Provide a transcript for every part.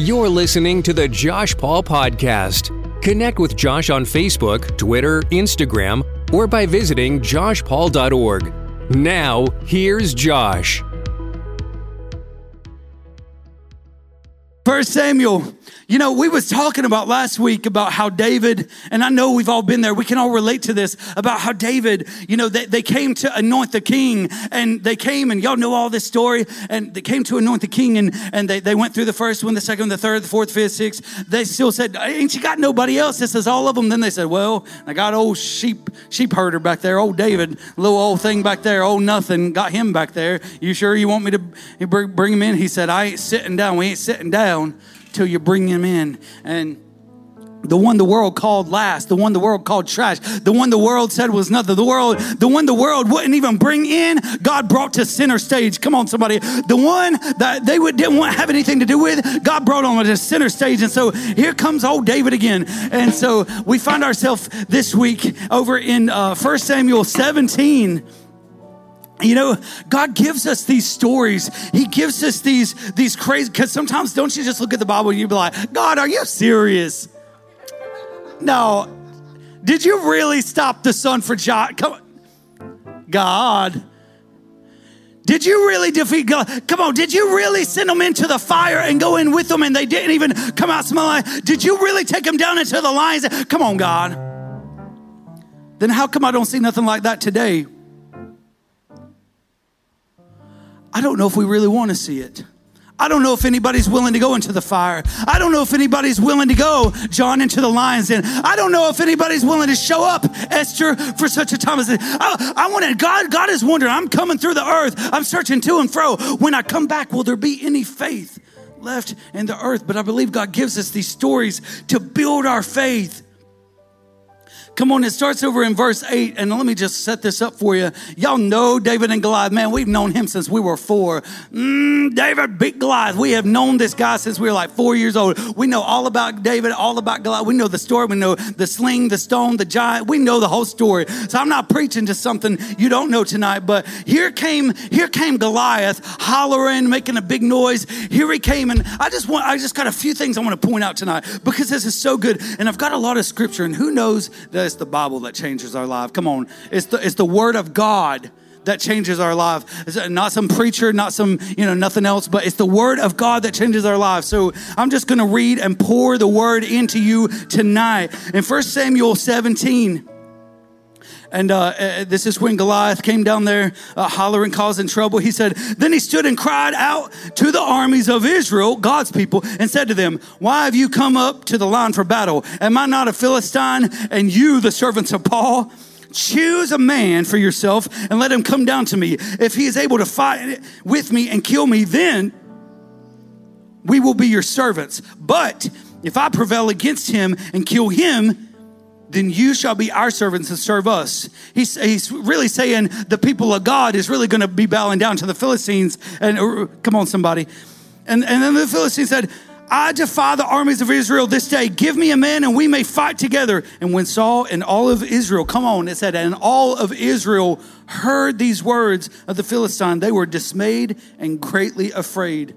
You're listening to the Josh Paul Podcast. Connect with Josh on Facebook, Twitter, Instagram, or by visiting joshpaul.org. Now, here's Josh. First Samuel you know, we was talking about last week about how David, and I know we've all been there. We can all relate to this about how David, you know, they, they came to anoint the king and they came and y'all know all this story and they came to anoint the king and, and they, they went through the first one, the second the third, the fourth, fifth, sixth. They still said, ain't you got nobody else? This is all of them. Then they said, well, I got old sheep, sheep herder back there, old David, little old thing back there, old nothing, got him back there. You sure you want me to bring him in? He said, I ain't sitting down. We ain't sitting down till you bring him in. And the one the world called last, the one the world called trash, the one the world said was nothing, the world, the one the world wouldn't even bring in, God brought to center stage. Come on, somebody. The one that they would, didn't want have anything to do with, God brought on to center stage. And so here comes old David again. And so we find ourselves this week over in uh, 1 Samuel 17. You know, God gives us these stories. He gives us these these crazy because sometimes don't you just look at the Bible and you be like, God, are you serious? No. Did you really stop the sun for John? Come on. God. Did you really defeat God? Come on, did you really send them into the fire and go in with them and they didn't even come out smelling? Did you really take them down into the lions? Come on, God. Then how come I don't see nothing like that today? I don't know if we really want to see it. I don't know if anybody's willing to go into the fire. I don't know if anybody's willing to go, John, into the lion's den. I don't know if anybody's willing to show up, Esther, for such a time as this. I, I want to, God, God is wondering, I'm coming through the earth. I'm searching to and fro. When I come back, will there be any faith left in the earth? But I believe God gives us these stories to build our faith. Come on, it starts over in verse 8, and let me just set this up for you. Y'all know David and Goliath. Man, we've known him since we were four. Mm, David beat Goliath. We have known this guy since we were like four years old. We know all about David, all about Goliath. We know the story. We know the sling, the stone, the giant. We know the whole story. So I'm not preaching to something you don't know tonight, but here came, here came Goliath hollering, making a big noise. Here he came, and I just want, I just got a few things I want to point out tonight because this is so good. And I've got a lot of scripture, and who knows that it's the Bible that changes our life. Come on. It's the, it's the Word of God that changes our life. It's uh, not some preacher, not some, you know, nothing else, but it's the word of God that changes our life. So I'm just going to read and pour the word into you tonight. In 1 Samuel 17, and uh, uh, this is when Goliath came down there uh, hollering, causing trouble. He said, Then he stood and cried out to the armies of Israel, God's people, and said to them, Why have you come up to the line for battle? Am I not a Philistine and you the servants of Saul? Choose a man for yourself and let him come down to me. If he is able to fight with me and kill me, then we will be your servants. But if I prevail against him and kill him, then you shall be our servants and serve us. He's, he's really saying the people of God is really going to be bowing down to the Philistines. And uh, come on, somebody. And, and then the Philistines said, I defy the armies of Israel this day. Give me a man and we may fight together. And when Saul and all of Israel, come on, it said, and all of Israel heard these words of the Philistine, they were dismayed and greatly afraid.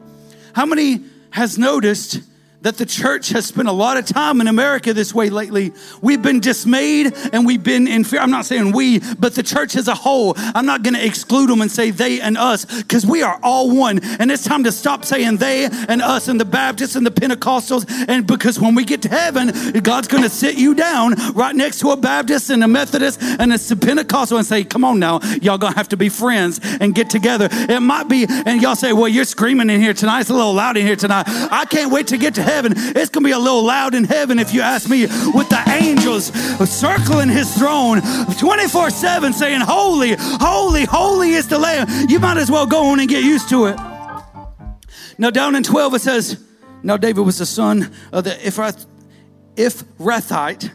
How many has noticed that the church has spent a lot of time in America this way lately. We've been dismayed and we've been in fear. I'm not saying we, but the church as a whole. I'm not going to exclude them and say they and us because we are all one. And it's time to stop saying they and us and the Baptists and the Pentecostals. And because when we get to heaven, God's going to sit you down right next to a Baptist and a Methodist and a Pentecostal and say, come on now, y'all going to have to be friends and get together. It might be, and y'all say, well, you're screaming in here tonight. It's a little loud in here tonight. I can't wait to get to heaven heaven. It's going to be a little loud in heaven if you ask me, with the angels circling his throne 24 7 saying, Holy, holy, holy is the Lamb. You might as well go on and get used to it. Now, down in 12, it says, Now David was the son of the Ephrath, Ephrathite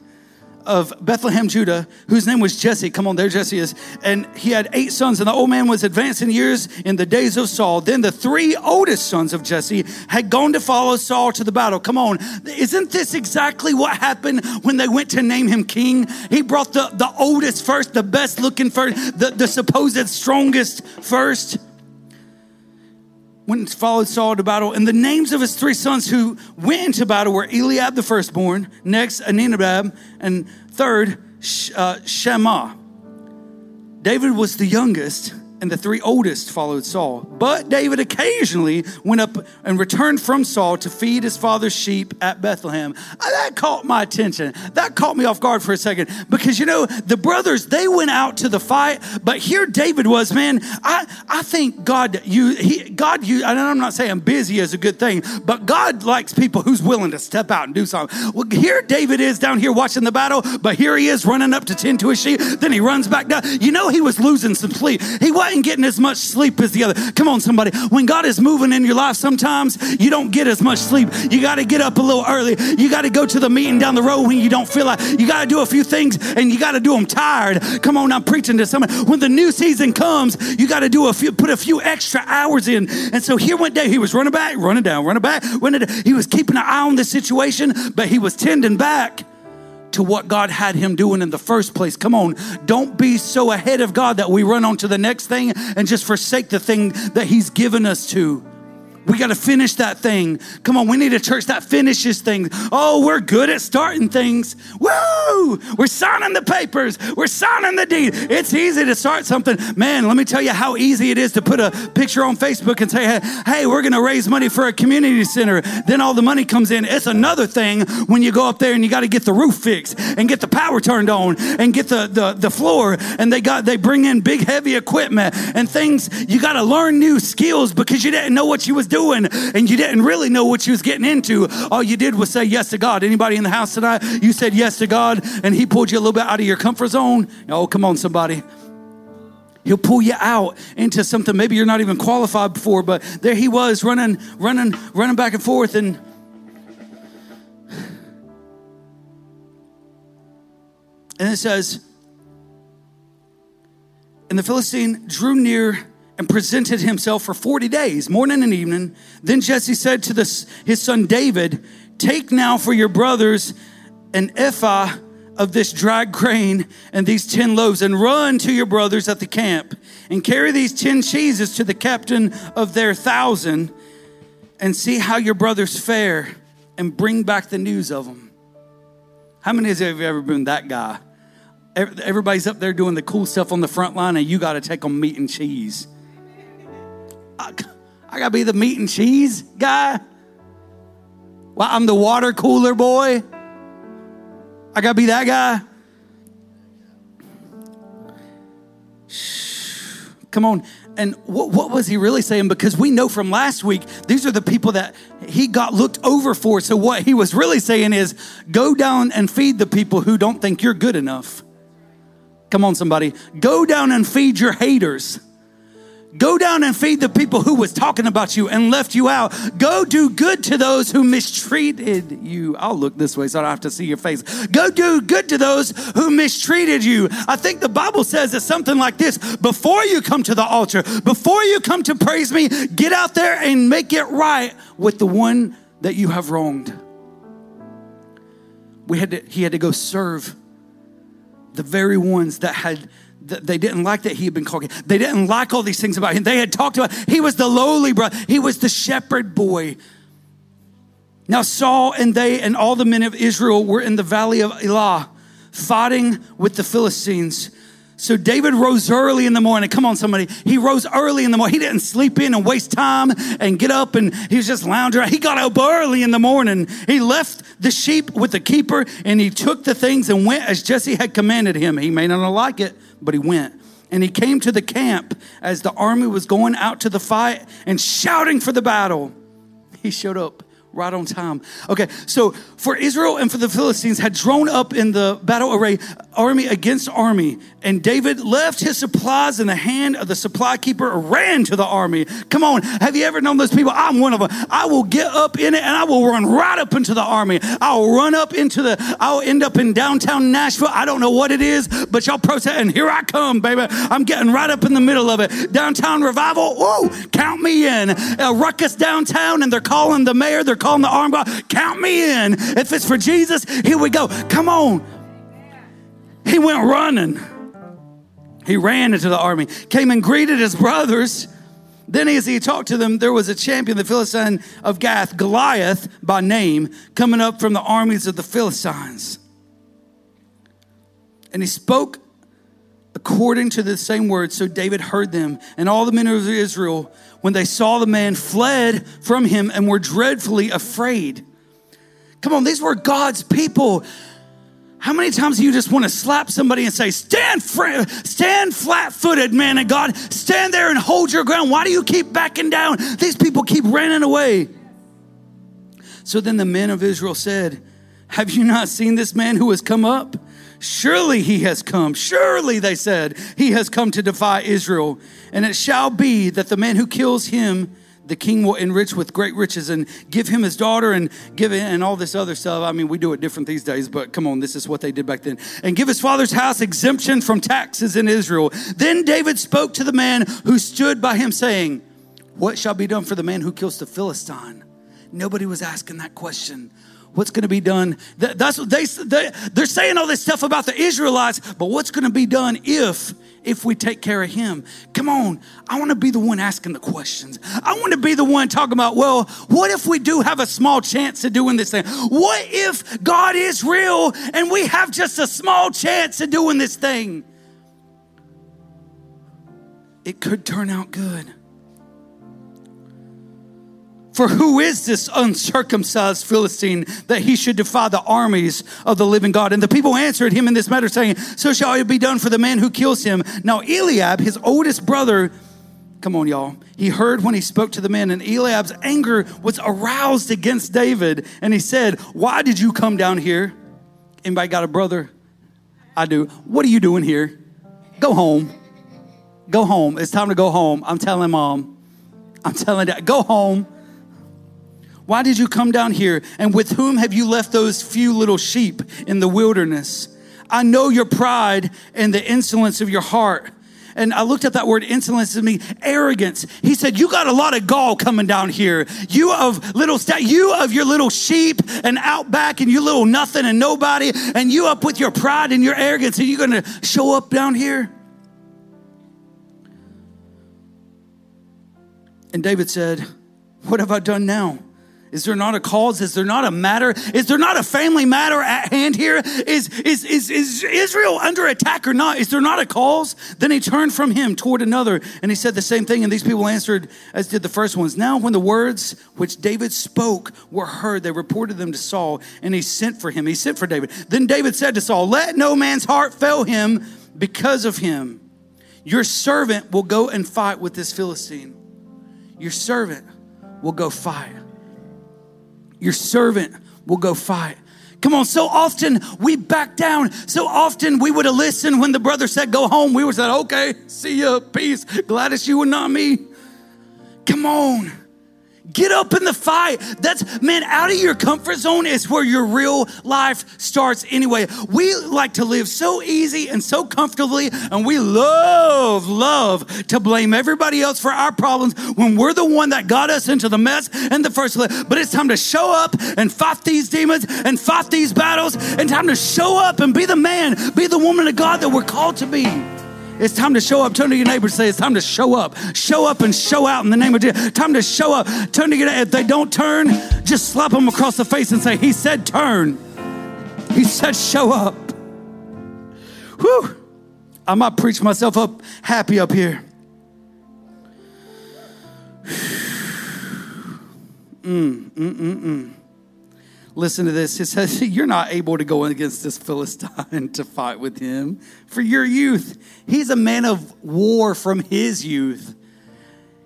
of Bethlehem, Judah, whose name was Jesse. Come on, there Jesse is. And he had eight sons, and the old man was advanced in years in the days of Saul. Then the three oldest sons of Jesse had gone to follow Saul to the battle. Come on, isn't this exactly what happened when they went to name him king? He brought the, the oldest first, the best looking first, the, the supposed strongest first. Went and followed Saul to battle. And the names of his three sons who went into battle were Eliab the firstborn, next Abinadab, and third uh, Shammah. David was the youngest and the three oldest followed Saul. But David occasionally went up and returned from Saul to feed his father's sheep at Bethlehem. Uh, that caught my attention. That caught me off guard for a second because you know, the brothers, they went out to the fight, but here David was, man, I, I think God, you, he, God, you, and I'm not saying busy is a good thing, but God likes people who's willing to step out and do something. Well, here David is down here watching the battle, but here he is running up to tend to his sheep. Then he runs back down. You know, he was losing some sleep. He was wasn't getting as much sleep as the other. Come on, somebody. When God is moving in your life, sometimes you don't get as much sleep. You got to get up a little early. You got to go to the meeting down the road when you don't feel like you got to do a few things and you got to do them tired. Come on, I'm preaching to somebody. When the new season comes, you got to do a few, put a few extra hours in. And so here one day he was running back, running down, running back, running. Down. He was keeping an eye on the situation, but he was tending back to what God had him doing in the first place. Come on, don't be so ahead of God that we run on to the next thing and just forsake the thing that He's given us to. We got to finish that thing. Come on, we need a church that finishes things. Oh, we're good at starting things. Woo! We're signing the papers. We're signing the deed. It's easy to start something. Man, let me tell you how easy it is to put a picture on Facebook and say, hey, hey we're going to raise money for a community center. Then all the money comes in. It's another thing when you go up there and you got to get the roof fixed and get the power turned on and get the, the, the floor. And they got, they bring in big, heavy equipment and things. You got to learn new skills because you didn't know what you was doing doing and you didn't really know what you was getting into. All you did was say yes to God. Anybody in the house tonight, you said yes to God and he pulled you a little bit out of your comfort zone? Oh, come on, somebody. He'll pull you out into something maybe you're not even qualified for, but there he was running, running, running back and forth and And it says, and the Philistine drew near and presented himself for 40 days, morning and evening. Then Jesse said to his son David, Take now for your brothers an ephah of this dried grain and these 10 loaves, and run to your brothers at the camp, and carry these 10 cheeses to the captain of their thousand, and see how your brothers fare, and bring back the news of them. How many of you have ever been that guy? Everybody's up there doing the cool stuff on the front line, and you got to take them meat and cheese. I, gotta be the meat and cheese guy. Well, I'm the water cooler boy. I gotta be that guy. Come on. And what, what was he really saying? Because we know from last week, these are the people that he got looked over for. So, what he was really saying is go down and feed the people who don't think you're good enough. Come on, somebody. Go down and feed your haters. Go down and feed the people who was talking about you and left you out. Go do good to those who mistreated you. I'll look this way so I don't have to see your face. Go do good to those who mistreated you. I think the Bible says it's something like this. Before you come to the altar, before you come to praise me, get out there and make it right with the one that you have wronged. We had to, he had to go serve the very ones that had they didn't like that he had been called. They didn't like all these things about him. They had talked about he was the lowly brother. He was the shepherd boy. Now Saul and they and all the men of Israel were in the valley of Elah, fighting with the Philistines. So David rose early in the morning. Come on, somebody. He rose early in the morning. He didn't sleep in and waste time and get up and he was just lounging around. He got up early in the morning. He left the sheep with the keeper and he took the things and went as Jesse had commanded him. He may not like it, but he went. And he came to the camp as the army was going out to the fight and shouting for the battle. He showed up right on time. Okay, so for Israel and for the Philistines had drawn up in the battle array army against army, and David left his supplies in the hand of the supply keeper, ran to the army. Come on, have you ever known those people? I'm one of them. I will get up in it and I will run right up into the army. I'll run up into the, I'll end up in downtown Nashville. I don't know what it is, but y'all protest, and here I come, baby. I'm getting right up in the middle of it. Downtown revival, whoa, count me in. A ruckus downtown, and they're calling the mayor, they're calling the arm bar, count me in. If it's for Jesus, here we go. Come on. He went running. He ran into the army, came and greeted his brothers. Then, as he talked to them, there was a champion, the Philistine of Gath, Goliath by name, coming up from the armies of the Philistines. And he spoke according to the same words. So David heard them, and all the men of Israel, when they saw the man, fled from him and were dreadfully afraid. Come on, these were God's people. How many times do you just want to slap somebody and say, Stand, fr- stand flat footed, man of God. Stand there and hold your ground. Why do you keep backing down? These people keep running away. So then the men of Israel said, Have you not seen this man who has come up? Surely he has come. Surely, they said, he has come to defy Israel. And it shall be that the man who kills him, the king will enrich with great riches and give him his daughter and give it and all this other stuff. I mean, we do it different these days, but come on, this is what they did back then. And give his father's house exemption from taxes in Israel. Then David spoke to the man who stood by him, saying, What shall be done for the man who kills the Philistine? Nobody was asking that question what's going to be done? That's what they, they they're saying all this stuff about the israelites but what's going to be done if if we take care of him? Come on i want to be the one asking the questions. I want to be the one talking about well what if we do have a small chance of doing this thing? What if god is real and we have just a small chance of doing this thing? It could turn out good for who is this uncircumcised Philistine that he should defy the armies of the living God? And the people answered him in this matter, saying, So shall it be done for the man who kills him. Now, Eliab, his oldest brother, come on, y'all, he heard when he spoke to the men, and Eliab's anger was aroused against David. And he said, Why did you come down here? Anybody got a brother? I do. What are you doing here? Go home. Go home. It's time to go home. I'm telling mom. I'm telling dad, go home. Why did you come down here? And with whom have you left those few little sheep in the wilderness? I know your pride and the insolence of your heart. And I looked at that word insolence to me, arrogance. He said, You got a lot of gall coming down here. You of little you of your little sheep and outback and you little nothing and nobody, and you up with your pride and your arrogance, Are you gonna show up down here? And David said, What have I done now? Is there not a cause? Is there not a matter? Is there not a family matter at hand here? Is, is, is, is Israel under attack or not? Is there not a cause? Then he turned from him toward another and he said the same thing. And these people answered as did the first ones. Now, when the words which David spoke were heard, they reported them to Saul and he sent for him. He sent for David. Then David said to Saul, Let no man's heart fail him because of him. Your servant will go and fight with this Philistine. Your servant will go fight your servant will go fight. Come on, so often we back down. So often we would have listened when the brother said, Go home. We would have said, Okay, see ya, peace. Gladys, you and not me. Come on. Get up in the fight. That's, man, out of your comfort zone is where your real life starts anyway. We like to live so easy and so comfortably, and we love, love to blame everybody else for our problems when we're the one that got us into the mess in the first place. But it's time to show up and fight these demons and fight these battles, and time to show up and be the man, be the woman of God that we're called to be. It's time to show up. Turn to your neighbor and say, It's time to show up. Show up and show out in the name of Jesus. Time to show up. Turn to your neighbor. If they don't turn, just slap them across the face and say, He said turn. He said show up. Whew. I might preach myself up happy up here. Mm, mm, mm, mm. Listen to this. It says, You're not able to go against this Philistine to fight with him for your youth. He's a man of war from his youth.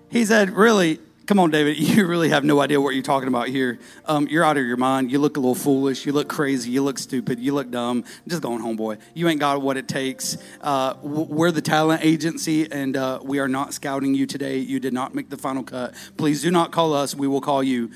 He said, Really, come on, David, you really have no idea what you're talking about here. Um, you're out of your mind. You look a little foolish. You look crazy. You look stupid. You look dumb. Just going home, boy. You ain't got what it takes. Uh, we're the talent agency, and uh, we are not scouting you today. You did not make the final cut. Please do not call us. We will call you.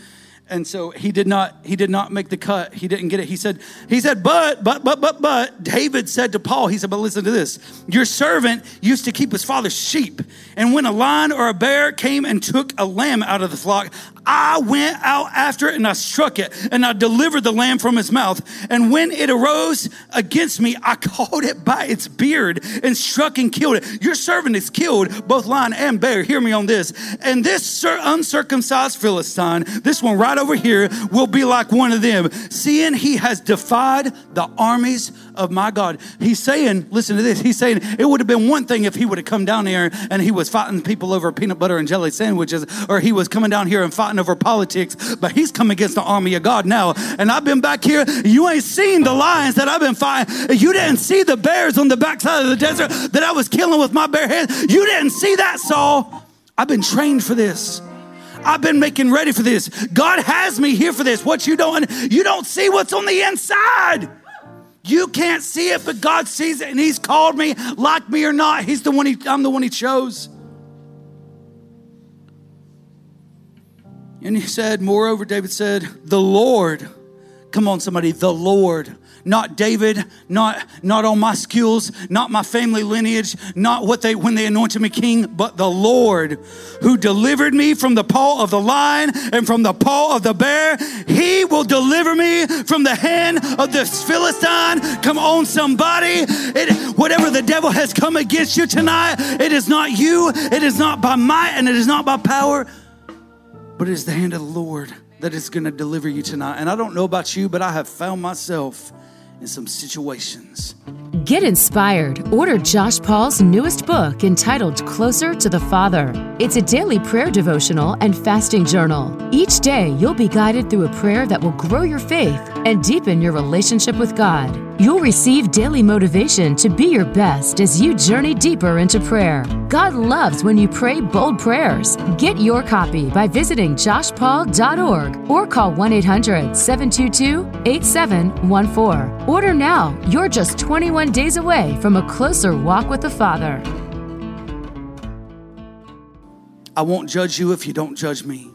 And so he did not he did not make the cut he didn't get it he said he said but but but but but david said to Saul he said but listen to this your servant used to keep his father's sheep and when a lion or a bear came and took a lamb out of the flock I went out after it and I struck it and I delivered the lamb from his mouth. And when it arose against me, I caught it by its beard and struck and killed it. Your servant is killed, both lion and bear. Hear me on this. And this uncircumcised Philistine, this one right over here, will be like one of them, seeing he has defied the armies of my God. He's saying, listen to this. He's saying it would have been one thing if he would have come down here and he was fighting people over peanut butter and jelly sandwiches, or he was coming down here and fighting over politics, but he's come against the army of God now. And I've been back here. You ain't seen the lions that I've been fighting. You didn't see the bears on the backside of the desert that I was killing with my bare hands. You didn't see that, Saul. I've been trained for this. I've been making ready for this. God has me here for this. What you doing? You don't see what's on the inside. You can't see it, but God sees it, and He's called me, like me or not. He's the one. He, I'm the one He chose. And he said, moreover, David said, the Lord, come on, somebody, the Lord, not David, not, not on my skills, not my family lineage, not what they, when they anointed me king, but the Lord who delivered me from the paw of the lion and from the paw of the bear. He will deliver me from the hand of this Philistine. Come on, somebody. It, whatever the devil has come against you tonight, it is not you, it is not by might, and it is not by power but it is the hand of the Lord that is going to deliver you tonight. And I don't know about you, but I have found myself in some situations. Get inspired. Order Josh Paul's newest book entitled Closer to the Father. It's a daily prayer devotional and fasting journal. Each day, you'll be guided through a prayer that will grow your faith and deepen your relationship with God. You'll receive daily motivation to be your best as you journey deeper into prayer. God loves when you pray bold prayers. Get your copy by visiting joshpaul.org or call 1 800 722 8714. Order now. You're just 21 days away from a closer walk with the Father. I won't judge you if you don't judge me.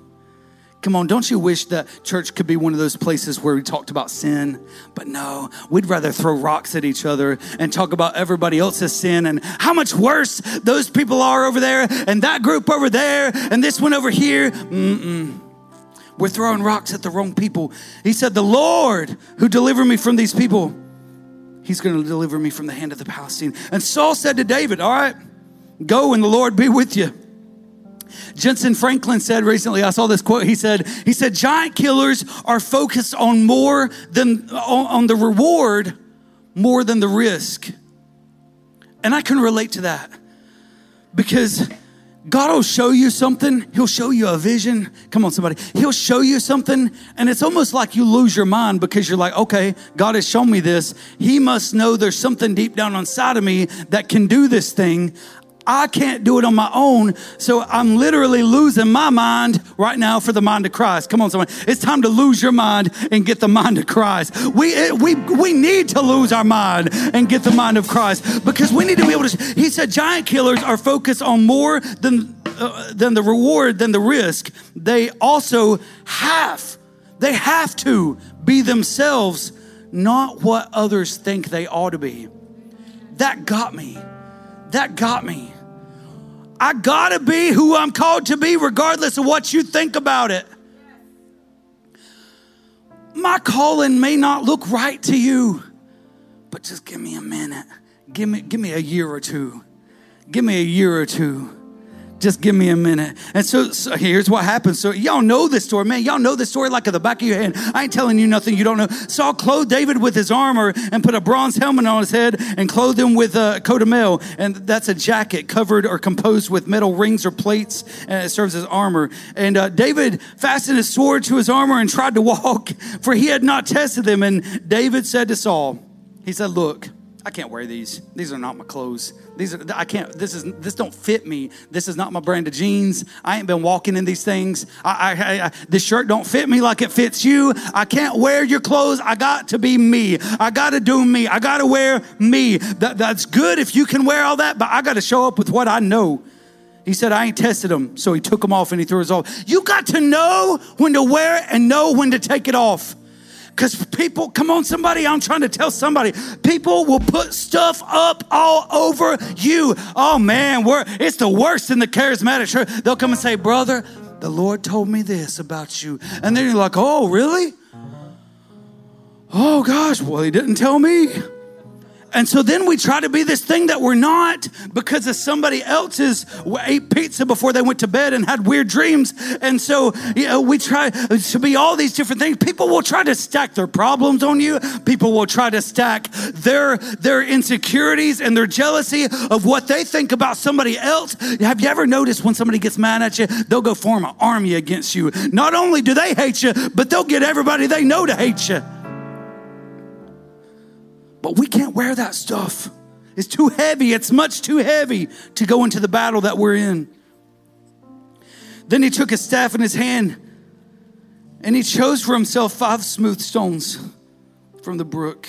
Come on, don't you wish that church could be one of those places where we talked about sin? But no, we'd rather throw rocks at each other and talk about everybody else's sin and how much worse those people are over there and that group over there and this one over here. Mm-mm. We're throwing rocks at the wrong people. He said, The Lord who delivered me from these people, he's going to deliver me from the hand of the Palestinians. And Saul said to David, All right, go and the Lord be with you. Jentezen Franklin said recently, I saw this quote. He said, he said, giant killers are focused on more than on, on the reward more than the risk. And I can relate to that because God will show you something. He'll show you a vision. Come on, somebody. He'll show you something, and it's almost like you lose your mind because you're like, okay, God has shown me this. He must know there's something deep down inside of me that can do this thing. I can't do it on my own. So I'm literally losing my mind right now for the mind of Christ. Come on, someone. It's time to lose your mind and get the mind of Christ. We, we, we need to lose our mind and get the mind of Christ because we need to be able to. He said giant killers are focused on more than, uh, than the reward, than the risk. They also have, they have to be themselves, not what others think they ought to be. That got me that got me. I gotta be who I'm called to be, regardless of what you think about it. My calling may not look right to you, but just give me a minute. Give me, give me a year or two. Give me a year or two just give me a minute. And so, so, here's what happens. So y'all know this story, man. Y'all know this story like at the back of your hand. I ain't telling you nothing you don't know. Saul clothed David with his armor and put a bronze helmet on his head and clothed him with a coat of mail. And that's a jacket covered or composed with metal rings or plates, and it serves as armor. And uh, David fastened his sword to his armor and tried to walk, for he had not tested them. And David said to Saul, he said, "Look." I can't wear these. These are not my clothes. These are I can't. This is this don't fit me. This is not my brand of jeans. I ain't been walking in these things. I, I, I, this shirt don't fit me like it fits you. I can't wear your clothes. I got to be me. I got to do me. I got to wear me. That, that's good if you can wear all that, but I got to show up with what I know. He said, I ain't tested them. So he took them off and he threw his off. You got to know when to wear it and know when to take it off. Because people, come on, somebody, I'm trying to tell somebody, people will put stuff up all over you. Oh man, we're, it's the worst in the charismatic church. They'll come and say, Brother, the Lord told me this about you. And then you're like, Oh, really? Oh gosh, well, he didn't tell me. And so then we try to be this thing that we're not because of somebody else's ate pizza before they went to bed and had weird dreams. And so, you know, we try to be all these different things. People will try to stack their problems on you. People will try to stack their, their insecurities and their jealousy of what they think about somebody else. Have you ever noticed when somebody gets mad at you, they'll go form an army against you? Not only do they hate you, but they'll get everybody they know to hate you. But we can't wear that stuff. It's too heavy. It's much too heavy to go into the battle that we're in. Then he took his staff in his hand and he chose for himself five smooth stones from the brook.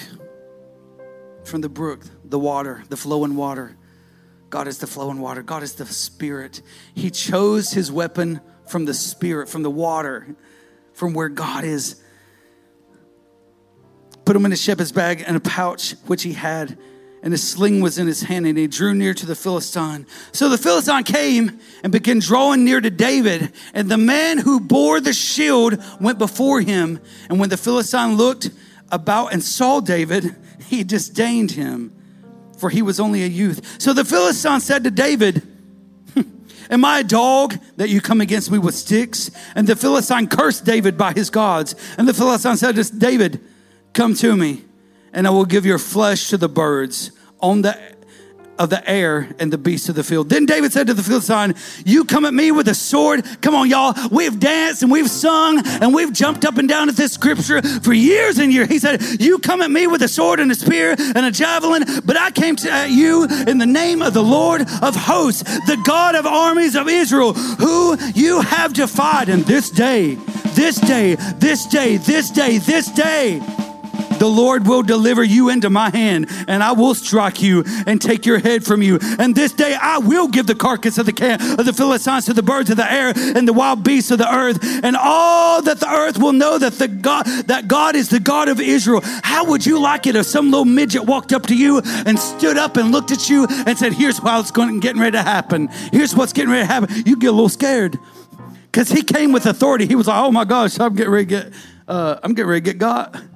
From the brook, the water, the flowing water. God is the flowing water. God is the spirit. He chose his weapon from the spirit, from the water, from where God is put him in a shepherd's bag and a pouch which he had, and a sling was in his hand, and he drew near to the Philistine. So the Philistine came and began drawing near to David, and the man who bore the shield went before him. And when the Philistine looked about and saw David, he disdained him, for he was only a youth. So the Philistine said to David, hmm, Am I a dog that you come against me with sticks? And the Philistine cursed David by his gods. And the Philistine said to David, Come to me, and I will give your flesh to the birds on the of the air and the beasts of the field. Then David said to the Philistine, You come at me with a sword. Come on, y'all. We've danced and we've sung and we've jumped up and down at this scripture for years and years. He said, You come at me with a sword and a spear and a javelin, but I came to at you in the name of the Lord of hosts, the God of armies of Israel, who you have defied. And this day, this day, this day, this day, this day, the Lord will deliver you into my hand, and I will strike you and take your head from you. And this day I will give the carcass of the camp of the Philistines to the birds of the air and the wild beasts of the earth, and all that the earth will know that the God that God is the God of Israel. How would you like it if some little midget walked up to you and stood up and looked at you and said, "Here's what's going getting ready to happen. Here's what's getting ready to happen." You get a little scared because he came with authority. He was like, "Oh my gosh, I'm getting ready to get, uh, I'm getting ready to get God."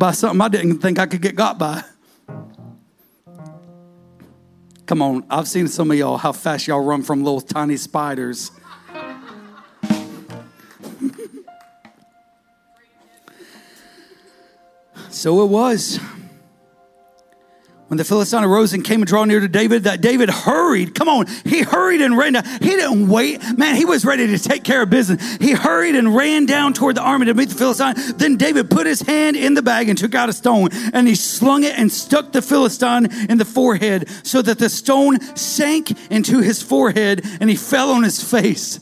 By something I didn't think I could get got by. Come on, I've seen some of y'all how fast y'all run from little tiny spiders. so it was. When the Philistine arose and came and drew near to David, that David hurried. Come on, he hurried and ran down. He didn't wait. Man, he was ready to take care of business. He hurried and ran down toward the army to meet the Philistine. Then David put his hand in the bag and took out a stone, and he slung it and stuck the Philistine in the forehead, so that the stone sank into his forehead, and he fell on his face.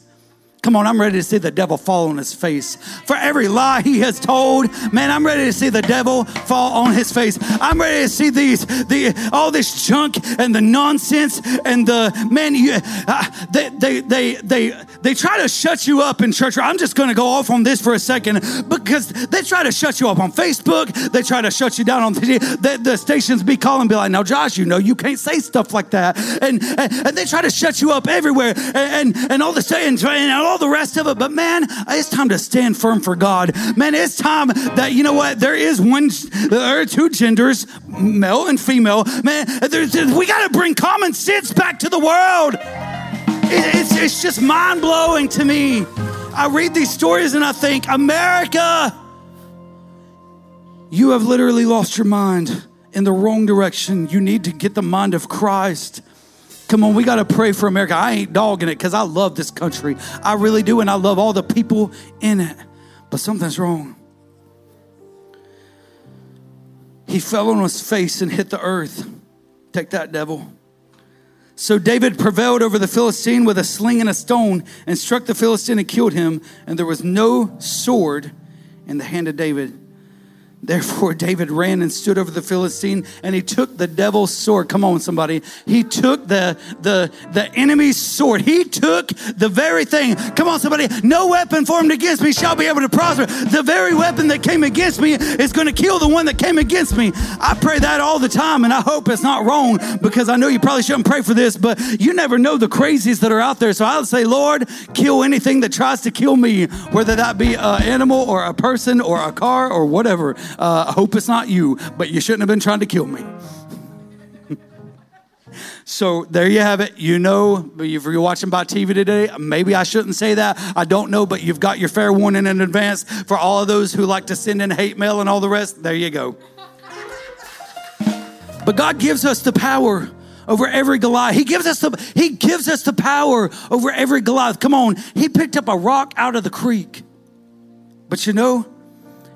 Come on, I'm ready to see the devil fall on his face. For every lie he has told, man, I'm ready to see the devil fall on his face. I'm ready to see these, the all this junk and the nonsense and the man. You, uh, they, they, they, they, they try to shut you up in church. I'm just going to go off on this for a second because they try to shut you up on Facebook. They try to shut you down on the, the, the stations. Be calling, be like, now, Josh, you know you can't say stuff like that, and and, and they try to shut you up everywhere, and and, and all the and, and all all the rest of it. But man, it's time to stand firm for God. Man, it's time that, you know what? There is one, there are two genders, male and female. Man, we got to bring common sense back to the world. It's, it's just mind blowing to me. I read these stories and I think, America, you have literally lost your mind in the wrong direction. You need to get the mind of Christ. Come on, we got to pray for America. I ain't dogging it because I love this country. I really do, and I love all the people in it. But something's wrong. He fell on his face and hit the earth. Take that, devil. So David prevailed over the Philistine with a sling and a stone and struck the Philistine and killed him. And there was no sword in the hand of David. Therefore, David ran and stood over the Philistine, and he took the devil's sword. Come on, somebody. He took the, the, the enemy's sword. He took the very thing. Come on, somebody. No weapon formed against me shall be able to prosper. The very weapon that came against me is going to kill the one that came against me. I pray that all the time, and I hope it's not wrong because I know you probably shouldn't pray for this, but you never know the crazies that are out there. So I'll say, Lord, kill anything that tries to kill me, whether that be an animal or a person or a car or whatever. Uh, I hope it's not you, but you shouldn't have been trying to kill me. so there you have it. You know, if you're watching by TV today, maybe I shouldn't say that. I don't know, but you've got your fair warning in advance for all of those who like to send in hate mail and all the rest. There you go. But God gives us the power over every Goliath. He gives us the He gives us the power over every Goliath. Come on. He picked up a rock out of the creek. But you know,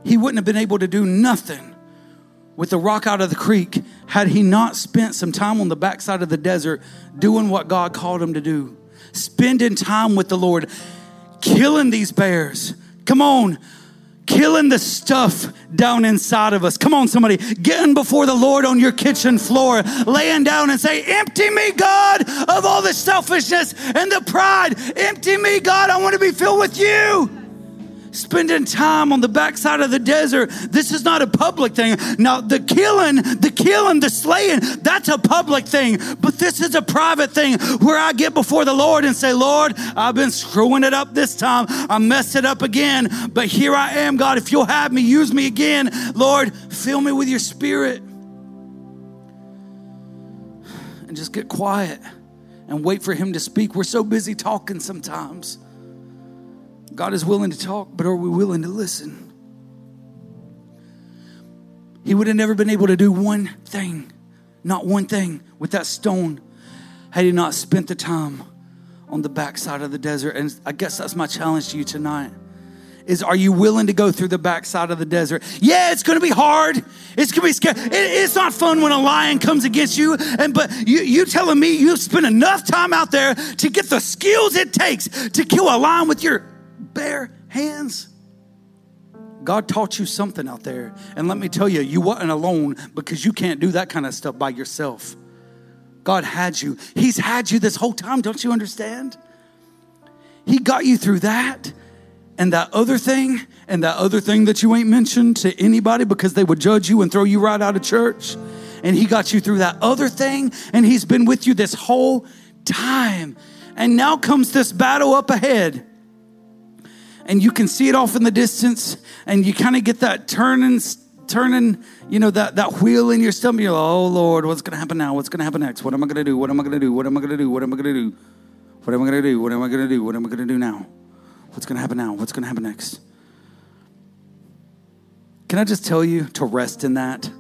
he wouldn't have been able to do nothing with the rock out of the creek had he not spent some time on the backside of the desert doing what God called him to do, spending time with the Lord, killing these bears. Come on. Killing the stuff down inside of us. Come on, somebody. Getting before the Lord on your kitchen floor, laying down and say, Empty me, God, of all the selfishness and the pride. Empty me, God. I want to be filled with you spending time on the backside of the desert. This is not a public thing. Now, the killing, the killing, the slaying, that's a public thing. But this is a private thing where I get before the Lord and say, Lord, I've been screwing it up this time. I messed it up again. But here I am, God. If you'll have me, use me again. Lord, fill me with your spirit. And just get quiet and wait for him to speak. We're so busy talking sometimes. God is willing to talk, but are we willing to listen? He would have never been able to do one thing, not one thing, with that stone had he not spent the time on the backside of the desert. And I guess that's my challenge to you tonight. Is are you willing to go through the backside of the desert? Yeah, it's going to be hard. It's going to be scary. It, it's not fun when a lion comes against you. And but you you telling me you've spent enough time out there to get the skills it takes to kill a lion with your bare hands. God taught you something out there. And let me tell you, you wasn't alone because you can't do that kind of stuff by yourself. God had you. He's had you this whole time. Don't you understand? He got you through that and that other thing and that other thing that you ain't mentioned to anybody because they would judge you and throw you right out of church. And He got you through that other thing and He's been with you this whole time. And now comes this battle up ahead and you can see it off in the distance and you kind of get that turning turning you know that that wheel in your stomach. You're like oh lord what's going to happen now? What's going to happen next? What am i going to do? What am i going to do? What am i going to do? What am i going to do? What am i going to do? What am i going to do? What am i going to do now? What's going to happen now? What's going to happen next? Can i just tell you to rest in that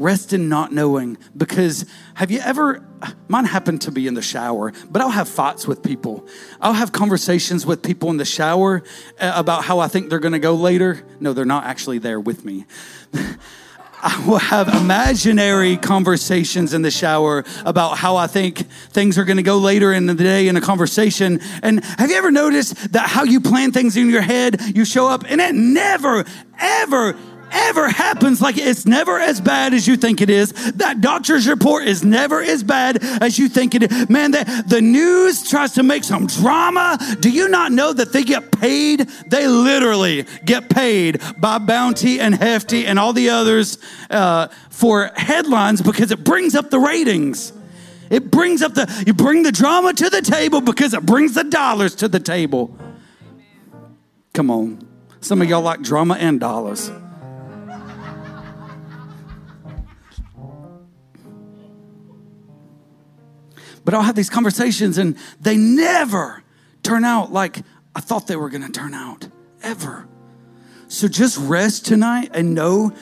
Rest in not knowing. Because have you ever, mine happened to be in the shower, but I'll have fights with people. I'll have conversations with people in the shower uh, about how I think they're going to go later. No, they're not actually there with me. I will have imaginary conversations in the shower about how I think things are going to go later in the day in a conversation. And have you ever noticed that how you plan things in your head, you show up and it never, ever, ever happens like it's never as bad as you think it is. That doctor's report is never as bad as you think it is. Man, the, the news tries to make some drama. Do you not know that they get paid? They literally get paid by Bounty and Hefty and all the others uh, for headlines because it brings up the ratings. It brings up the, you bring the drama to the table because it brings the dollars to the table. Come on. Some of y'all like drama and dollars. But I'll have these conversations and they never turn out like I thought they were going to turn out, ever. So just rest tonight and know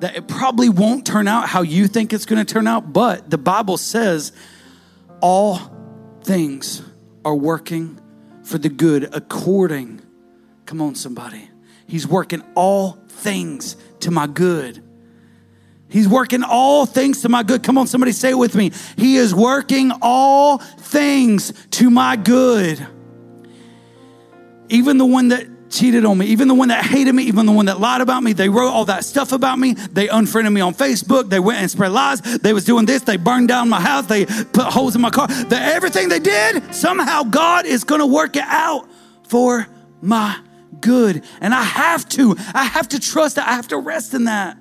that it probably won't turn out how you think it's going to turn out, but the Bible says all things are working for the good according. Come on, somebody. He's working all things to my good. He's working all things to my good. Come on, somebody say it with me. He is working all things to my good. Even the one that cheated on me, even the one that hated me, even the one that lied about me, they wrote all that stuff about me. They unfriended me on Facebook. They went and spread lies. They was doing this. They burned down my house. They put holes in my car. The, everything they did, somehow God is going to work it out for my good. And I have to. I have to trust that. I have to rest in that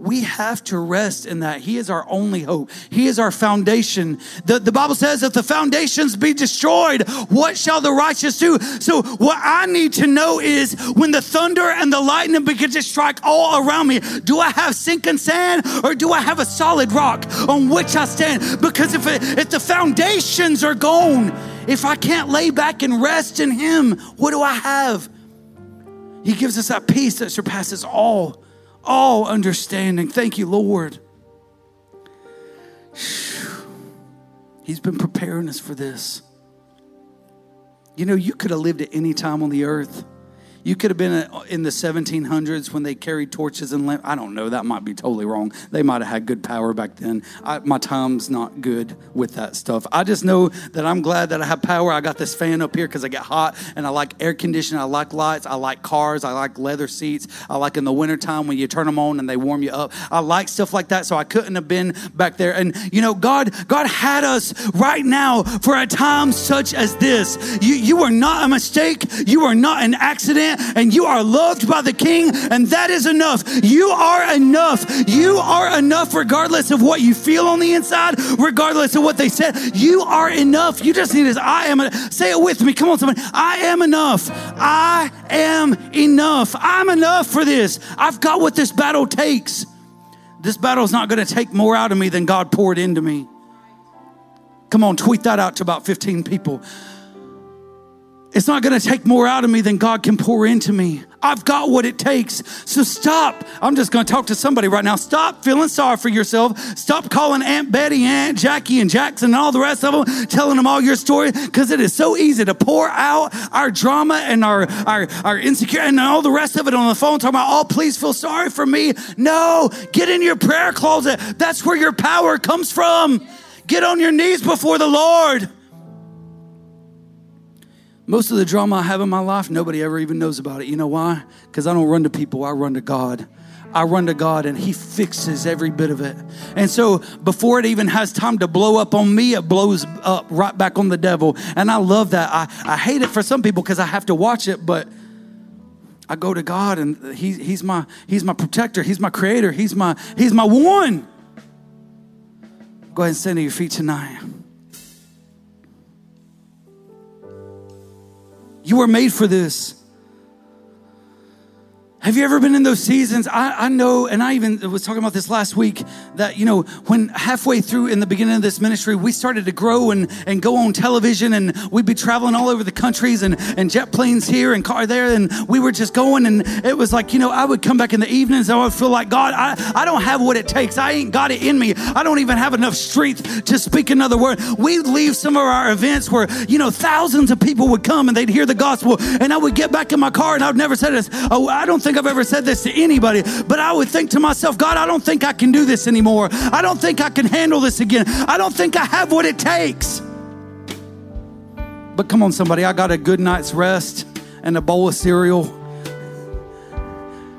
we have to rest in that. He is our only hope. He is our foundation. The, the Bible says, if the foundations be destroyed, what shall the righteous do? So, what I need to know is when the thunder and the lightning begin to strike all around me, do I have sinking sand or do I have a solid rock on which I stand? Because if, it, if the foundations are gone, if I can't lay back and rest in Him, what do I have? He gives us that peace that surpasses all all understanding. Thank you, Lord. He's been preparing us for this. You know, you could have lived at any time on the earth. You could have been in the 1700s when they carried torches and lamp. I don't know. That might be totally wrong. They might have had good power back then. I, my time's not good with that stuff. I just know that I'm glad that I have power. I got this fan up here because I get hot and I like air conditioning. I like lights. I like cars. I like leather seats. I like in the wintertime when you turn them on and they warm you up. I like stuff like that. So I couldn't have been back there. And you know, God, God had us right now for a time such as this. You, you are not a mistake. You are not an accident and you are loved by the King, and that is enough. You are enough. You are enough regardless of what you feel on the inside, regardless of what they said. You are enough. You just need this. I am. Say it with me. Come on, somebody. I am enough. I am enough. I'm enough for this. I've got what this battle takes. This battle is not going to take more out of me than God poured into me. Come on, tweet that out to about 15 people. It's not going to take more out of me than God can pour into me. I've got what it takes. So stop. I'm just going to talk to somebody right now. Stop feeling sorry for yourself. Stop calling Aunt Betty, Aunt Jackie, and Jackson and all the rest of them, telling them all your story because it is so easy to pour out our drama and our, our, our insecurity and all the rest of it on the phone talking about, oh, please feel sorry for me. No, get in your prayer closet. That's where your power comes from. Get on your knees before the Lord. Most of the drama I have in my life, nobody ever even knows about it. You know why? Because I don't run to people, I run to God. I run to God and He fixes every bit of it. And so before it even has time to blow up on me, it blows up right back on the devil. And I love that. I, I hate it for some people because I have to watch it, but I go to God and he, he's my He's my protector, He's my creator, He's my He's my one. Go ahead and stand to your feet tonight. You were made for this. Have you ever been in those seasons? I, I, know, and I even was talking about this last week that, you know, when halfway through in the beginning of this ministry, we started to grow and, and go on television and we'd be traveling all over the countries and, and jet planes here and car there. And we were just going. And it was like, you know, I would come back in the evenings and I would feel like, God, I, I don't have what it takes. I ain't got it in me. I don't even have enough strength to speak another word. We'd leave some of our events where, you know, thousands of people would come and they'd hear the gospel. And I would get back in my car and I would never say this. Oh, I don't think I've ever said this to anybody, but I would think to myself, God, I don't think I can do this anymore. I don't think I can handle this again. I don't think I have what it takes. But come on, somebody, I got a good night's rest and a bowl of cereal.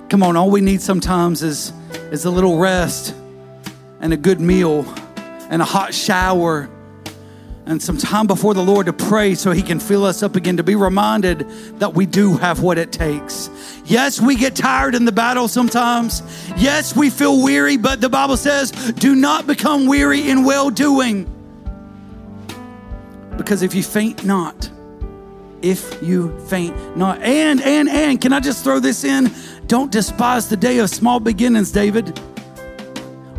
Come on, all we need sometimes is, is a little rest and a good meal and a hot shower and some time before the Lord to pray so He can fill us up again, to be reminded that we do have what it takes. Yes, we get tired in the battle sometimes. Yes, we feel weary, but the Bible says, do not become weary in well doing. Because if you faint not, if you faint not, and, and, and, can I just throw this in? Don't despise the day of small beginnings, David.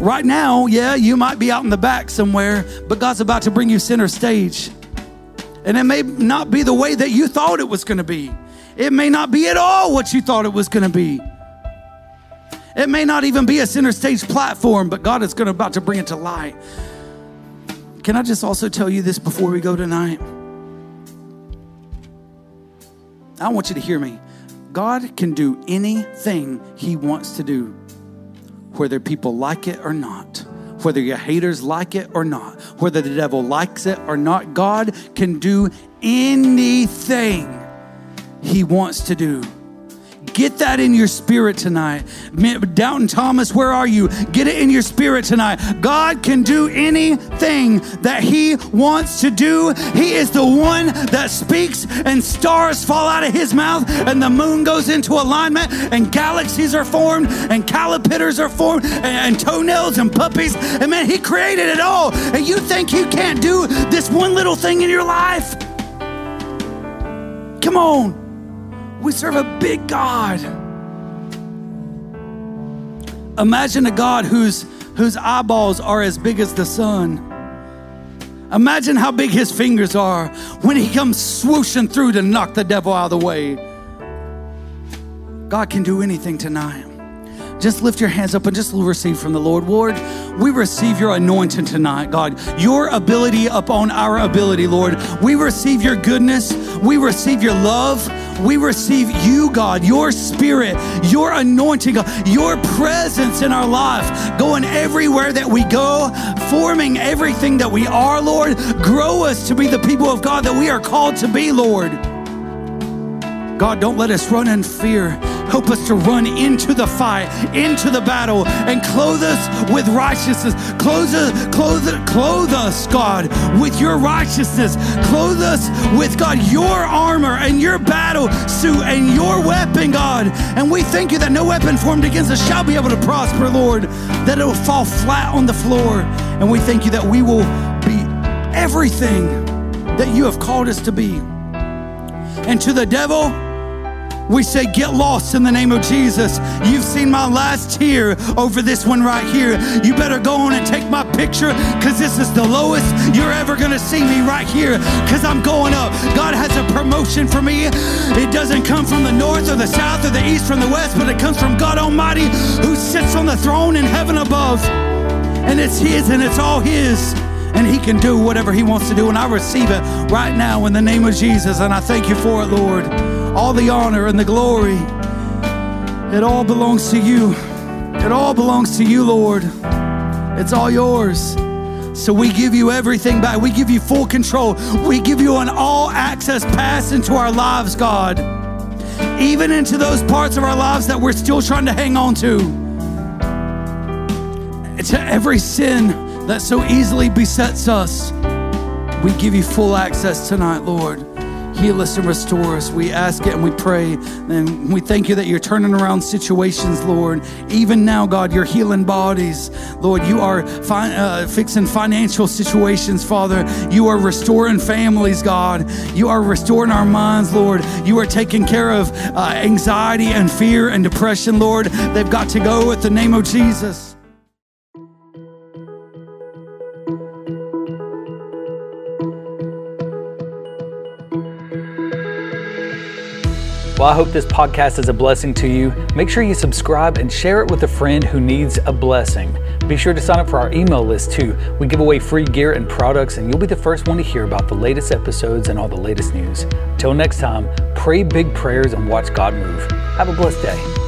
Right now, yeah, you might be out in the back somewhere, but God's about to bring you center stage. And it may not be the way that you thought it was going to be. It may not be at all what you thought it was going to be. It may not even be a center stage platform, but God is going to about to bring it to light. Can I just also tell you this before we go tonight? I want you to hear me. God can do anything He wants to do whether people like it or not, whether your haters like it or not, whether the devil likes it or not. God can do anything he wants to do. Get that in your spirit tonight. Doubting Thomas, where are you? Get it in your spirit tonight. God can do anything that He wants to do. He is the one that speaks, and stars fall out of His mouth, and the moon goes into alignment, and galaxies are formed, and calipers are formed, and, and toenails and puppies. And man, He created it all. And you think He can't do this one little thing in your life? Come on. We serve a big God. Imagine a God whose, whose eyeballs are as big as the sun. Imagine how big his fingers are when he comes swooshing through to knock the devil out of the way. God can do anything tonight. Just lift your hands up and just receive from the Lord. Lord, we receive your anointing tonight, God. Your ability upon our ability, Lord. We receive your goodness. We receive your love. We receive you, God, your spirit, your anointing, your presence in our life, going everywhere that we go, forming everything that we are, Lord. Grow us to be the people of God that we are called to be, Lord. God, don't let us run in fear. Help us to run into the fight, into the battle, and clothe us with righteousness. Clothe us, clothe, clothe us, God, with your righteousness. Clothe us with, God, your armor and your battle suit and your weapon, God. And we thank you that no weapon formed against us shall be able to prosper, Lord, that it will fall flat on the floor. And we thank you that we will be everything that you have called us to be. And to the devil, we say, Get lost in the name of Jesus. You've seen my last tear over this one right here. You better go on and take my picture because this is the lowest you're ever going to see me right here because I'm going up. God has a promotion for me. It doesn't come from the north or the south or the east from the west, but it comes from God Almighty who sits on the throne in heaven above. And it's His and it's all His and He can do whatever He wants to do. And I receive it right now in the name of Jesus. And I thank you for it, Lord all the honor and the glory. It all belongs to you. It all belongs to you, Lord. It's all yours. So we give you everything back. We give you full control. We give you an all access pass into our lives, God. Even into those parts of our lives that we're still trying to hang on to. To every sin that so easily besets us, we give you full access tonight, Lord heal us and restore us. We ask it and we pray. And we thank you that you're turning around situations, Lord. Even now, God, you're healing bodies. Lord, you are fi- uh, fixing financial situations, Father. You are restoring families, God. You are restoring our minds, Lord. You are taking care of uh, anxiety and fear and depression, Lord. They've got to go with the name of Jesus. Well, I hope this podcast is a blessing to you. Make sure you subscribe and share it with a friend who needs a blessing. Be sure to sign up for our email list too. We give away free gear and products, and you'll be the first one to hear about the latest episodes and all the latest news. Till next time, pray big prayers and watch God move. Have a blessed day.